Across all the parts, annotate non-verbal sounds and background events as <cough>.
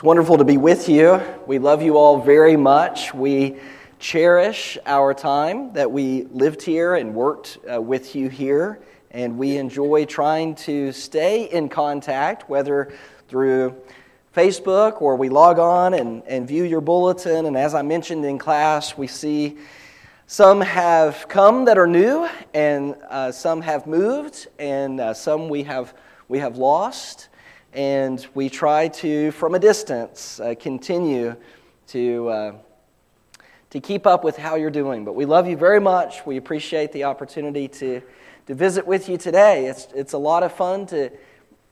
It's wonderful to be with you. We love you all very much. We cherish our time that we lived here and worked uh, with you here, and we enjoy trying to stay in contact, whether through Facebook or we log on and, and view your bulletin. And as I mentioned in class, we see some have come that are new, and uh, some have moved, and uh, some we have, we have lost and we try to, from a distance, uh, continue to, uh, to keep up with how you're doing. But we love you very much. We appreciate the opportunity to, to visit with you today. It's, it's a lot of fun to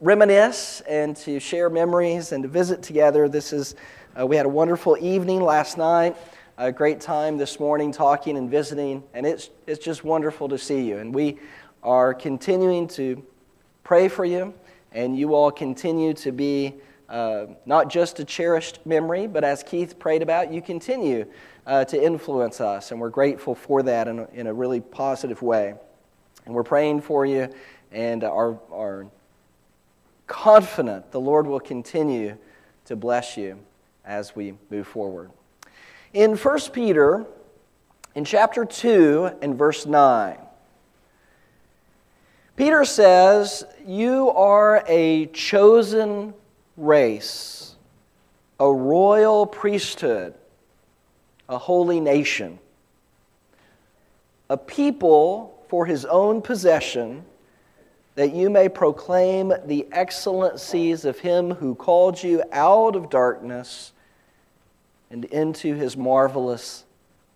reminisce and to share memories and to visit together. This is, uh, we had a wonderful evening last night, a great time this morning talking and visiting, and it's, it's just wonderful to see you. And we are continuing to pray for you and you all continue to be uh, not just a cherished memory, but as Keith prayed about, you continue uh, to influence us, and we're grateful for that in a, in a really positive way. And we're praying for you and are, are confident the Lord will continue to bless you as we move forward. In 1 Peter, in chapter 2 and verse 9, Peter says, You are a chosen race, a royal priesthood, a holy nation, a people for his own possession, that you may proclaim the excellencies of him who called you out of darkness and into his marvelous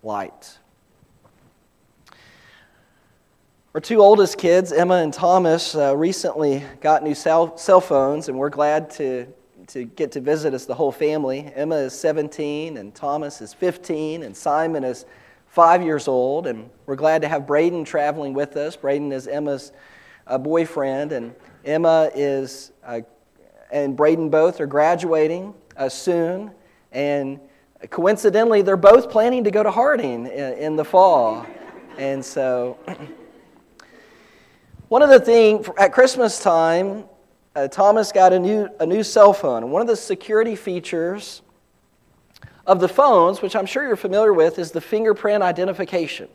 light. Our two oldest kids, Emma and Thomas, uh, recently got new cell, cell phones, and we're glad to, to get to visit us, the whole family. Emma is 17, and Thomas is 15, and Simon is five years old. And we're glad to have Braden traveling with us. Braden is Emma's uh, boyfriend, and Emma is, uh, and Braden both are graduating uh, soon. And coincidentally, they're both planning to go to Harding in, in the fall. And so. <clears throat> One of the things at Christmas time, uh, Thomas got a new, a new cell phone. One of the security features of the phones, which I'm sure you're familiar with, is the fingerprint identification.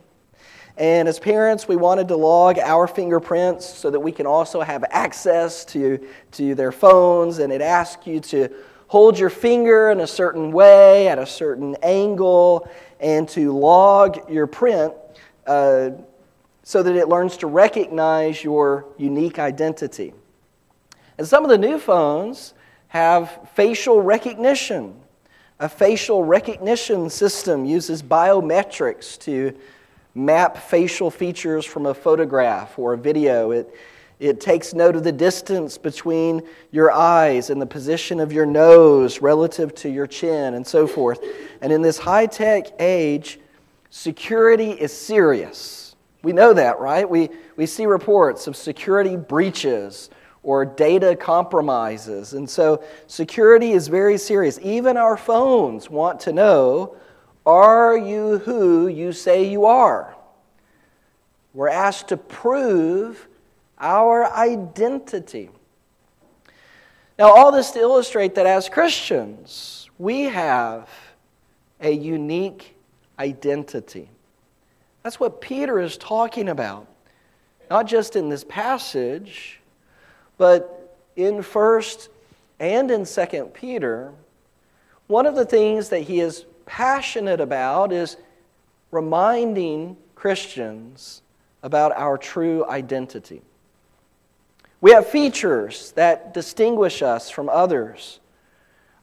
And as parents, we wanted to log our fingerprints so that we can also have access to, to their phones. And it asks you to hold your finger in a certain way, at a certain angle, and to log your print uh, so that it learns to recognize your unique identity. And some of the new phones have facial recognition. A facial recognition system uses biometrics to map facial features from a photograph or a video. It, it takes note of the distance between your eyes and the position of your nose relative to your chin and so forth. And in this high tech age, security is serious. We know that, right? We, we see reports of security breaches or data compromises. And so security is very serious. Even our phones want to know are you who you say you are? We're asked to prove our identity. Now, all this to illustrate that as Christians, we have a unique identity. That's what Peter is talking about. Not just in this passage, but in 1st and in 2nd Peter. One of the things that he is passionate about is reminding Christians about our true identity. We have features that distinguish us from others.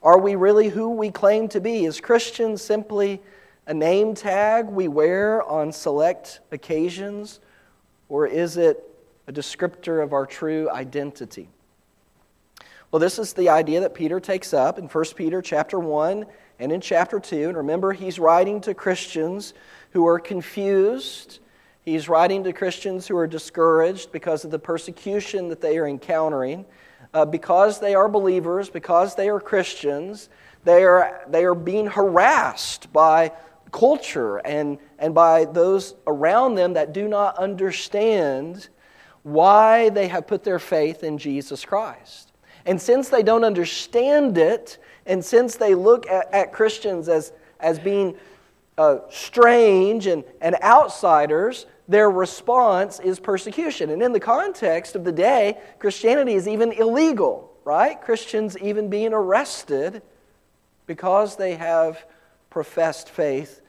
Are we really who we claim to be? Is Christians simply a name tag we wear on select occasions, or is it a descriptor of our true identity? Well, this is the idea that Peter takes up in 1 Peter chapter 1 and in chapter 2. And remember, he's writing to Christians who are confused. He's writing to Christians who are discouraged because of the persecution that they are encountering. Uh, because they are believers, because they are Christians, they are, they are being harassed by culture and, and by those around them that do not understand why they have put their faith in Jesus Christ. And since they don't understand it, and since they look at, at Christians as, as being uh, strange and, and outsiders, their response is persecution. And in the context of the day, Christianity is even illegal, right? Christians even being arrested because they have professed faith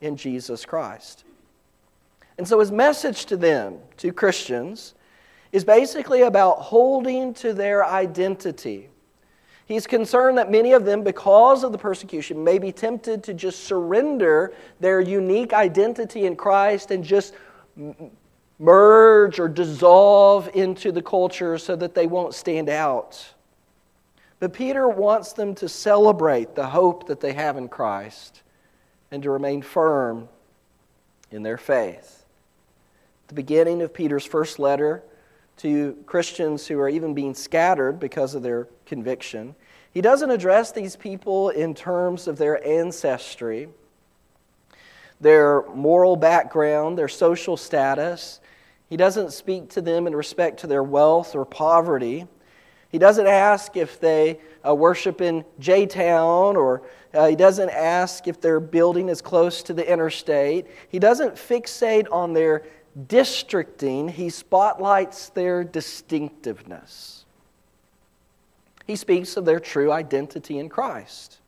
in Jesus Christ. And so his message to them, to Christians, is basically about holding to their identity. He's concerned that many of them, because of the persecution, may be tempted to just surrender their unique identity in Christ and just merge or dissolve into the culture so that they won't stand out. But Peter wants them to celebrate the hope that they have in Christ and to remain firm in their faith. the beginning of Peter's first letter, to Christians who are even being scattered because of their conviction. He doesn't address these people in terms of their ancestry, their moral background, their social status. He doesn't speak to them in respect to their wealth or poverty. He doesn't ask if they uh, worship in J Town or uh, he doesn't ask if their building is close to the interstate. He doesn't fixate on their districting, he spotlights their distinctiveness. He speaks of their true identity in Christ,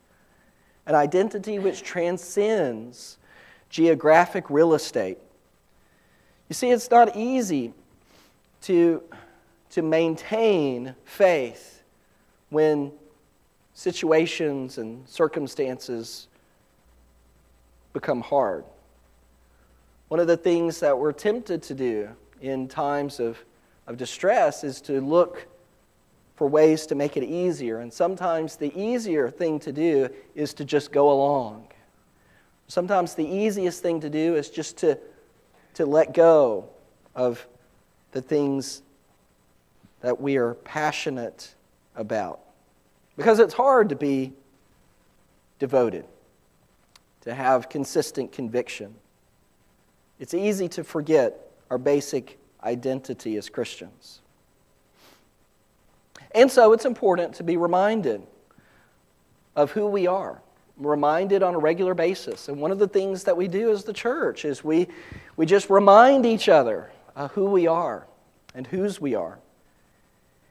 an identity which transcends geographic real estate. You see, it's not easy to, to maintain faith when situations and circumstances become hard. One of the things that we're tempted to do in times of, of distress is to look for ways to make it easier. And sometimes the easier thing to do is to just go along. Sometimes the easiest thing to do is just to, to let go of the things that we are passionate about. Because it's hard to be devoted, to have consistent conviction. It's easy to forget our basic identity as Christians. And so it's important to be reminded of who we are, reminded on a regular basis. And one of the things that we do as the church is we, we just remind each other who we are and whose we are.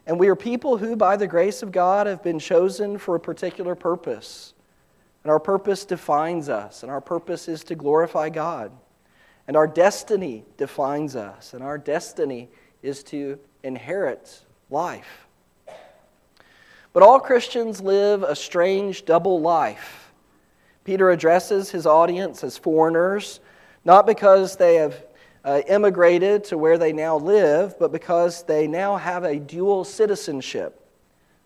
And we are people who, by the grace of God, have been chosen for a particular purpose. And our purpose defines us, and our purpose is to glorify God. And our destiny defines us, and our destiny is to inherit life. But all Christians live a strange double life. Peter addresses his audience as foreigners, not because they have uh, immigrated to where they now live, but because they now have a dual citizenship.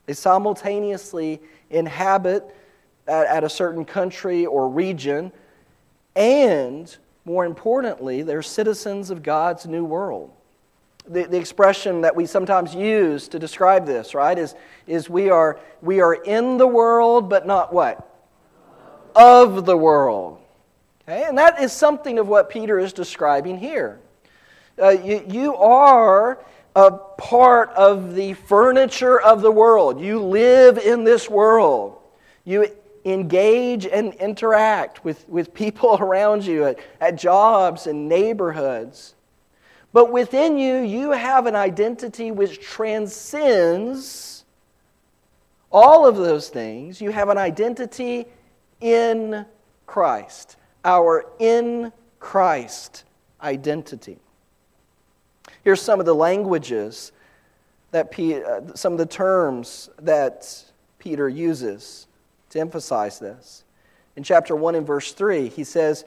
They simultaneously inhabit at, at a certain country or region and more importantly, they're citizens of God's new world. The, the expression that we sometimes use to describe this, right, is, is we, are, we are in the world, but not what? Of the world. Okay? And that is something of what Peter is describing here. Uh, you, you are a part of the furniture of the world. You live in this world. You engage and interact with, with people <laughs> around you at, at jobs and neighborhoods. But within you, you have an identity which transcends all of those things. You have an identity in Christ, our in Christ identity. Here's some of the languages that P, uh, some of the terms that Peter uses to emphasize this. In chapter 1 and verse 3, he says,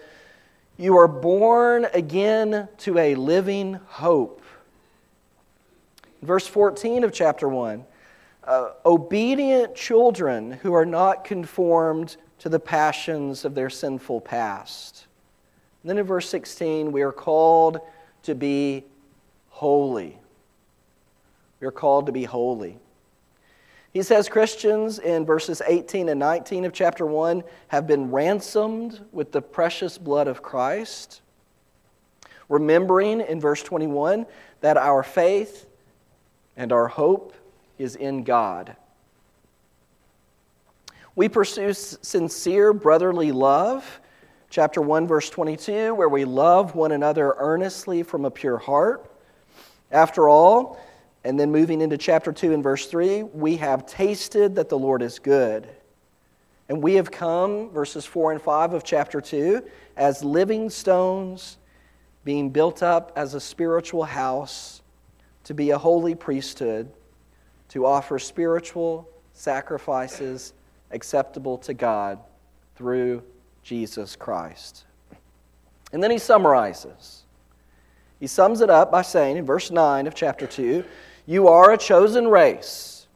You are born again to a living hope. In verse 14 of chapter 1, uh, obedient children who are not conformed to the passions of their sinful past. And then in verse 16, we are called to be holy. We are called to be holy. He says Christians in verses 18 and 19 of chapter 1 have been ransomed with the precious blood of Christ. Remembering in verse 21 that our faith and our hope is in God We pursue sincere brotherly love, chapter 1, verse 22, where we love one another earnestly from a pure heart. After all, and then moving into chapter 2 and verse 3, we have tasted that the Lord is good. And we have come, verses 4 and 5 of chapter 2, as living stones being built up as a spiritual house to be a holy priesthood, to offer spiritual sacrifices acceptable to God through Jesus Christ. And then he summarizes. He sums it up by saying in verse 9 of chapter 2 You are a chosen race,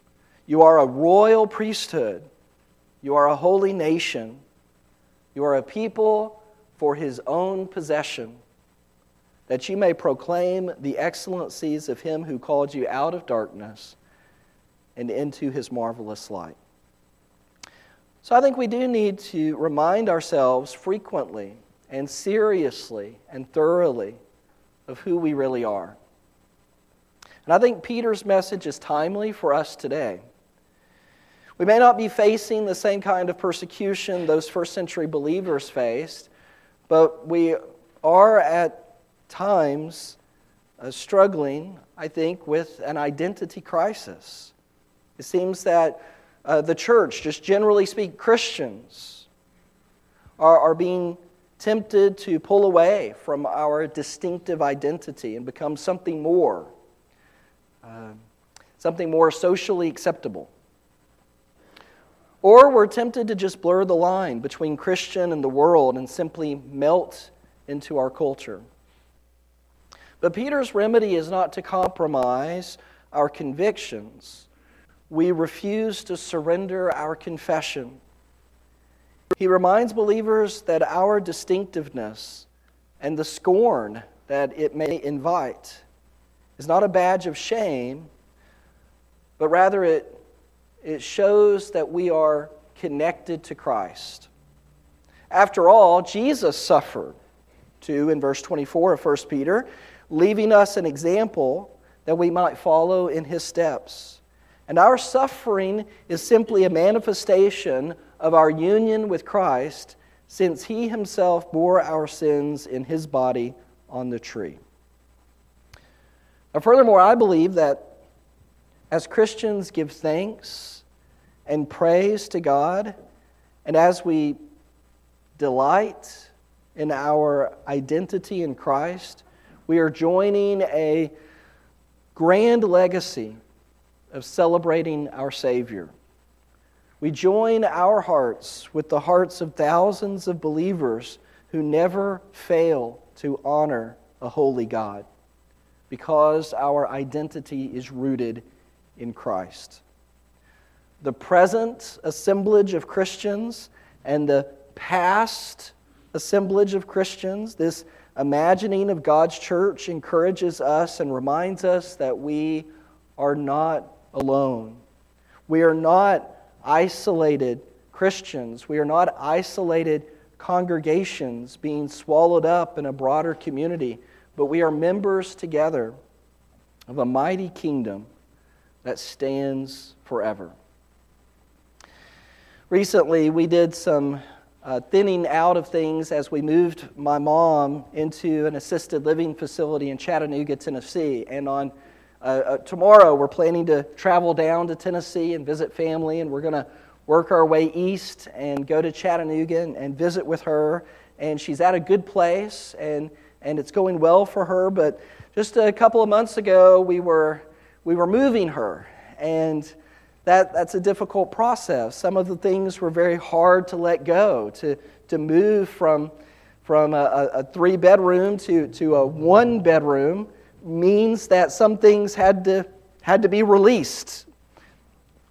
you are a royal priesthood, you are a holy nation, you are a people for his own possession, that you may proclaim the excellencies of him who called you out of darkness and into his marvelous light. So I think we do need to remind ourselves frequently and seriously and thoroughly of who we really are. And I think Peter's message is timely for us today. We may not be facing the same kind of persecution those first century believers faced, but we are at times uh, struggling, I think, with an identity crisis. It seems that uh, the church, just generally speak, Christians, are, are being tempted to pull away from our distinctive identity and become something more, uh, something more socially acceptable. Or we're tempted to just blur the line between Christian and the world and simply melt into our culture. But Peter's remedy is not to compromise our convictions we refuse to surrender our confession. He reminds believers that our distinctiveness and the scorn that it may invite is not a badge of shame, but rather it, it shows that we are connected to Christ. After all, Jesus suffered, too, in verse 24 of 1 Peter, leaving us an example that we might follow in his steps. And our suffering is simply a manifestation of our union with Christ since he himself bore our sins in his body on the tree. Now, furthermore, I believe that as Christians give thanks and praise to God, and as we delight in our identity in Christ, we are joining a grand legacy of celebrating our Savior. We join our hearts with the hearts of thousands of believers who never fail to honor a holy God because our identity is rooted in Christ. The present assemblage of Christians and the past assemblage of Christians, this imagining of God's church encourages us and reminds us that we are not alone. We are not isolated Christians. We are not isolated congregations being swallowed up in a broader community, but we are members together of a mighty kingdom that stands forever. Recently, we did some uh, thinning out of things as we moved my mom into an assisted living facility in Chattanooga, Tennessee. And on uh, uh, tomorrow, we're planning to travel down to Tennessee and visit family, and we're going to work our way east and go to Chattanooga and, and, visit with her. And she's at a good place, and, and it's going well for her. But just a couple of months ago, we were, we were moving her, and that, that's a difficult process. Some of the things were very hard to let go, to, to move from, from a, a three bedroom to, to a one bedroom means that some things had to, had to be released.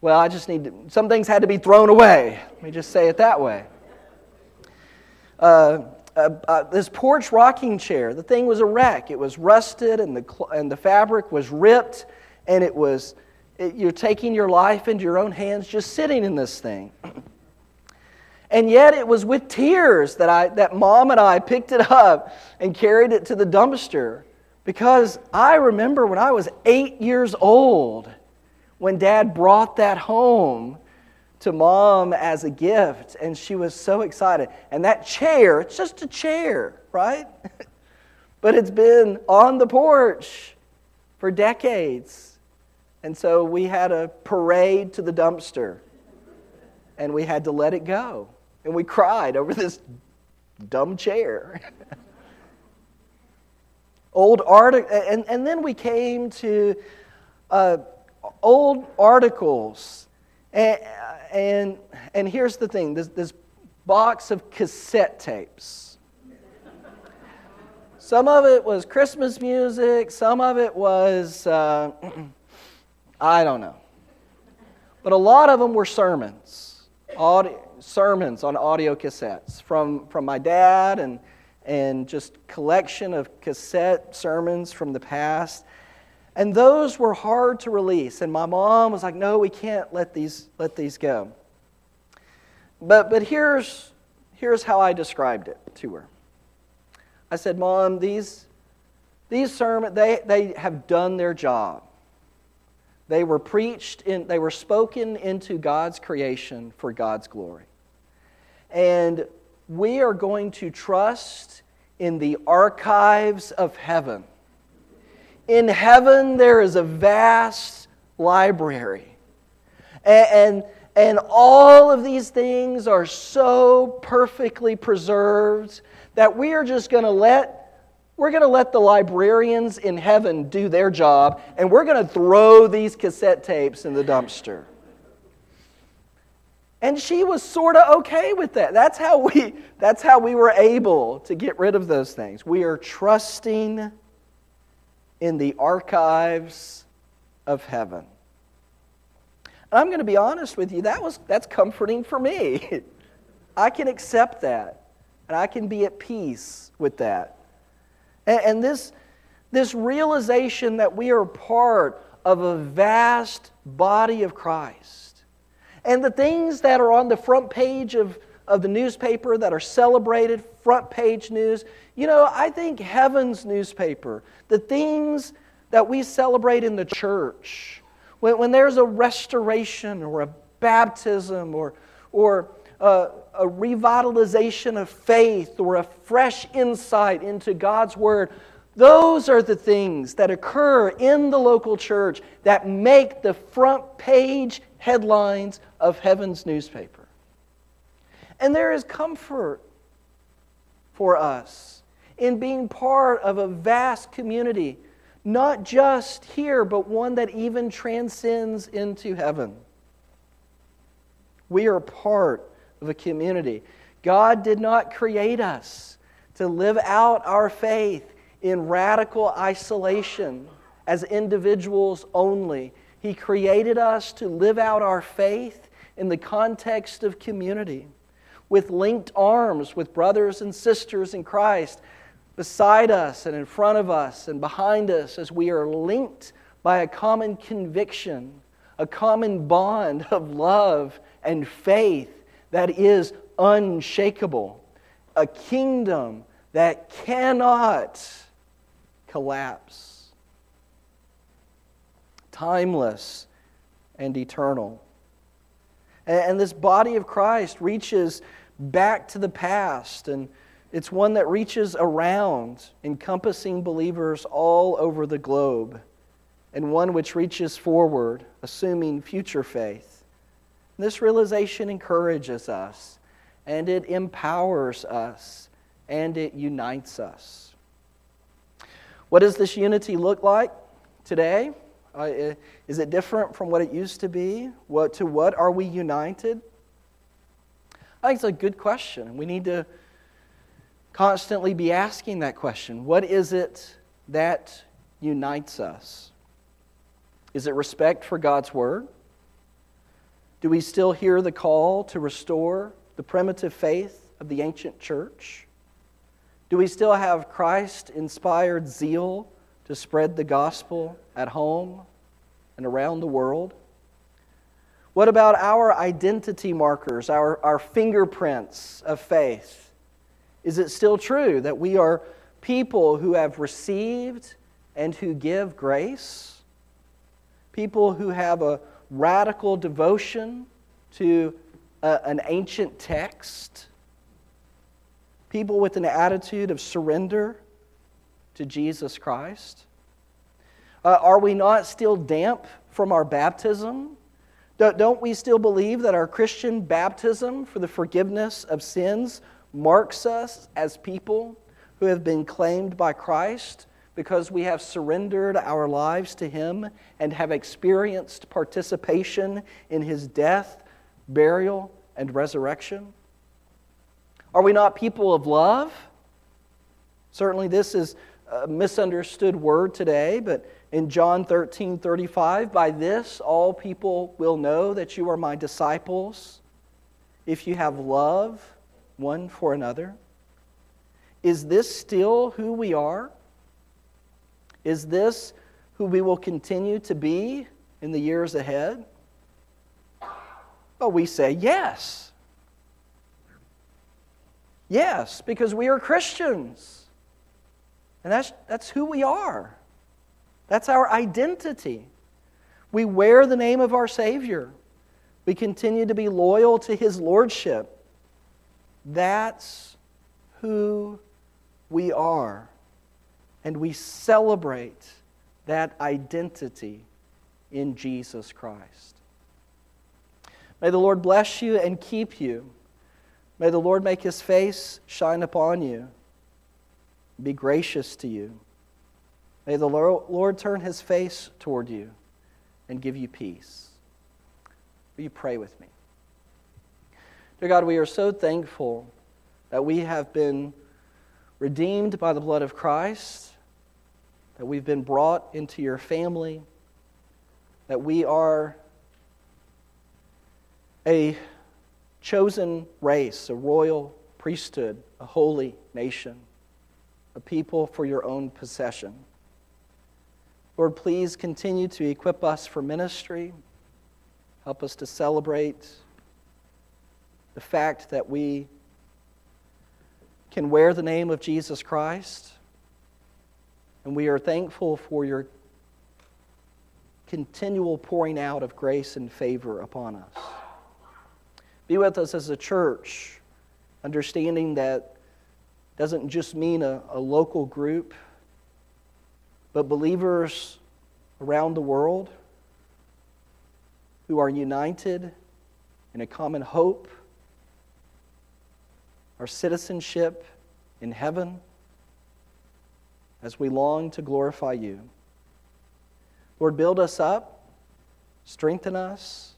Well, I just need to, some things had to be thrown away. Let me just say it that way. Uh, uh, uh, this porch rocking chair, the thing was a wreck. It was rusted and the, and the fabric was ripped, and it was, it, you're taking your life into your own hands just sitting in this thing. <clears throat> And yet it was with tears that, I, that mom and I picked it up and carried it to the dumpster. Because I remember when I was eight years old, when dad brought that home to mom as a gift, and she was so excited. And that chair, it's just a chair, right? <laughs> but it's been on the porch for decades. And so we had a parade to the dumpster, and we had to let it go. And we cried over this dumb chair. <laughs> old article, and, and then we came to uh, old articles. And, and, and here's the thing this, this box of cassette tapes. Some of it was Christmas music, some of it was, uh, <clears throat> I don't know. But a lot of them were sermons, audio, sermons on audio cassettes from, from my dad and, and just collection of cassette sermons from the past. And those were hard to release. And my mom was like, no, we can't let these, let these go. But, but here's, here's how I described it to her. I said, Mom, these, these sermons, they, they have done their job. They were preached, in, they were spoken into God's creation for God's glory. And we are going to trust in the archives of heaven in heaven, there is a vast library. And, and, and all of these things are so perfectly preserved that we are just going to let we're going to let the librarians in heaven do their job and we're going to throw these cassette tapes in the dumpster and she was sort of okay with that that's how we <laughs> that's how we were able to get rid of those things we are trusting in the archives of heaven. And I'm going to be honest with you, that was, that's comforting for me. <laughs> I can accept that, and I can be at peace with that. And, and this, this realization that we are part of a vast body of Christ. And the things that are on the front page of, of the newspaper that are celebrated, front page news, you know, I think heaven's newspaper, the things that we celebrate in the church, when, when there's a restoration or a baptism or, or a, a revitalization of faith or a fresh insight into God's Word, those are the things that occur in the local church that make the front page headlines of heaven's newspaper. And there is comfort for us in being part of a vast community, not just here, but one that even transcends into heaven. We are part of a community. God did not create us to live out our faith in radical isolation as individuals only. He created us to live out our faith in the context of community, with linked arms with brothers and sisters in Christ beside us and in front of us and behind us as we are linked by a common conviction, a common bond of love and faith that is unshakable, a kingdom that cannot collapse, timeless and eternal. And this body of Christ reaches back to the past and it's one that reaches around, encompassing believers all over the globe, and one which reaches forward, assuming future faith. This realization encourages us, and it empowers us, and it unites us. What does this unity look like today? Uh, is it different from what it used to be? What, to what are we united? I think it's a good question. We need to constantly be asking that question What is it that unites us? Is it respect for God's Word? Do we still hear the call to restore the primitive faith of the ancient church? Do we still have Christ inspired zeal to spread the gospel at home and around the world? What about our identity markers, our, our fingerprints of faith? Is it still true that we are people who have received and who give grace? People who have a radical devotion to a, an ancient text, people with an attitude of surrender to Jesus Christ? Uh, are we not still damp from our baptism? Don't we still believe that our Christian baptism for the forgiveness of sins marks us as people who have been claimed by Christ because we have surrendered our lives to Him and have experienced participation in His death, burial, and resurrection? Are we not people of love? Certainly, this is a misunderstood word today, but in John 13 35, by this all people will know that you are my disciples if you have love one for another. Is this still who we are? Is this who we will continue to be in the years ahead? Well, we say yes. Yes, because we are Christians. And that's, that's who we are. That's our identity. We wear the name of our Savior. We continue to be loyal to His Lordship. That's who we are. And we celebrate that identity in Jesus Christ. May the Lord bless you and keep you. May the Lord make his face shine upon you, be gracious to you. May the Lord turn his face toward you and give you peace. Will you pray with me? Dear God, we are so thankful that we have been redeemed by the blood of Christ, that we've been brought into your family, that we are a chosen race, a royal priesthood, a holy nation, a people for your own possession. Lord, please continue to equip us for ministry. Help us to celebrate the fact that we can wear the name of Jesus Christ. And we are thankful for your continual pouring out of grace and favor upon us. Be with us as a church, understanding that doesn't just mean a, a local group but believers around the world who are united in a common hope, our citizenship in heaven, as we long to glorify you. Lord, build us up, strengthen us,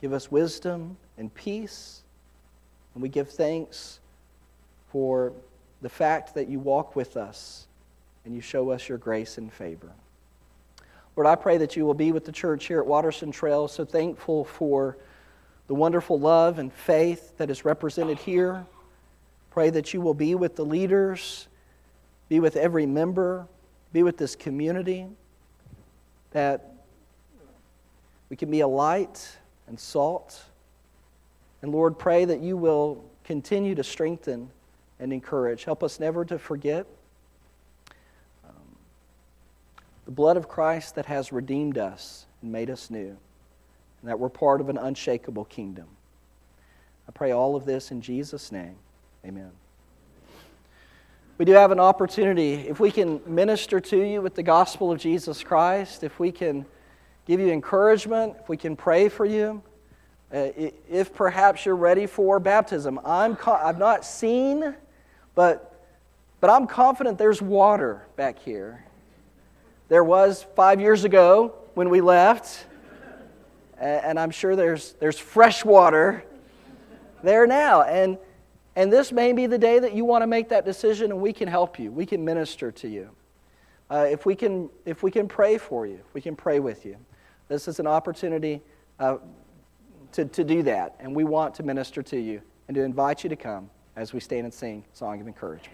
give us wisdom and peace, and we give thanks for the fact that you walk with us and you show us your grace and favor. Lord, I pray that you will be with the church here at Watterson Trail. So thankful for the wonderful love and faith that is represented here. Pray that you will be with the leaders, be with every member, be with this community, that we can be a light and salt. And Lord, pray that you will continue to strengthen and encourage. Help us never to forget um, the blood of Christ that has redeemed us and made us new, and that we're part of an unshakable kingdom. I pray all of this in Jesus' name. Amen. We do have an opportunity. If we can minister to you with the gospel of Jesus Christ, if we can give you encouragement, if we can pray for you, uh, if perhaps you're ready for baptism. I'm I've not seen, but, but I'm confident there's water back here there was five years ago when we left, and I'm sure there's, there's fresh water there now. And, and this may be the day that you want to make that decision, and we can help you. We can minister to you. Uh, if, we can, if we can pray for you, we can pray with you, this is an opportunity uh, to, to do that. And we want to minister to you and to invite you to come as we stand and sing Song of Encouragement.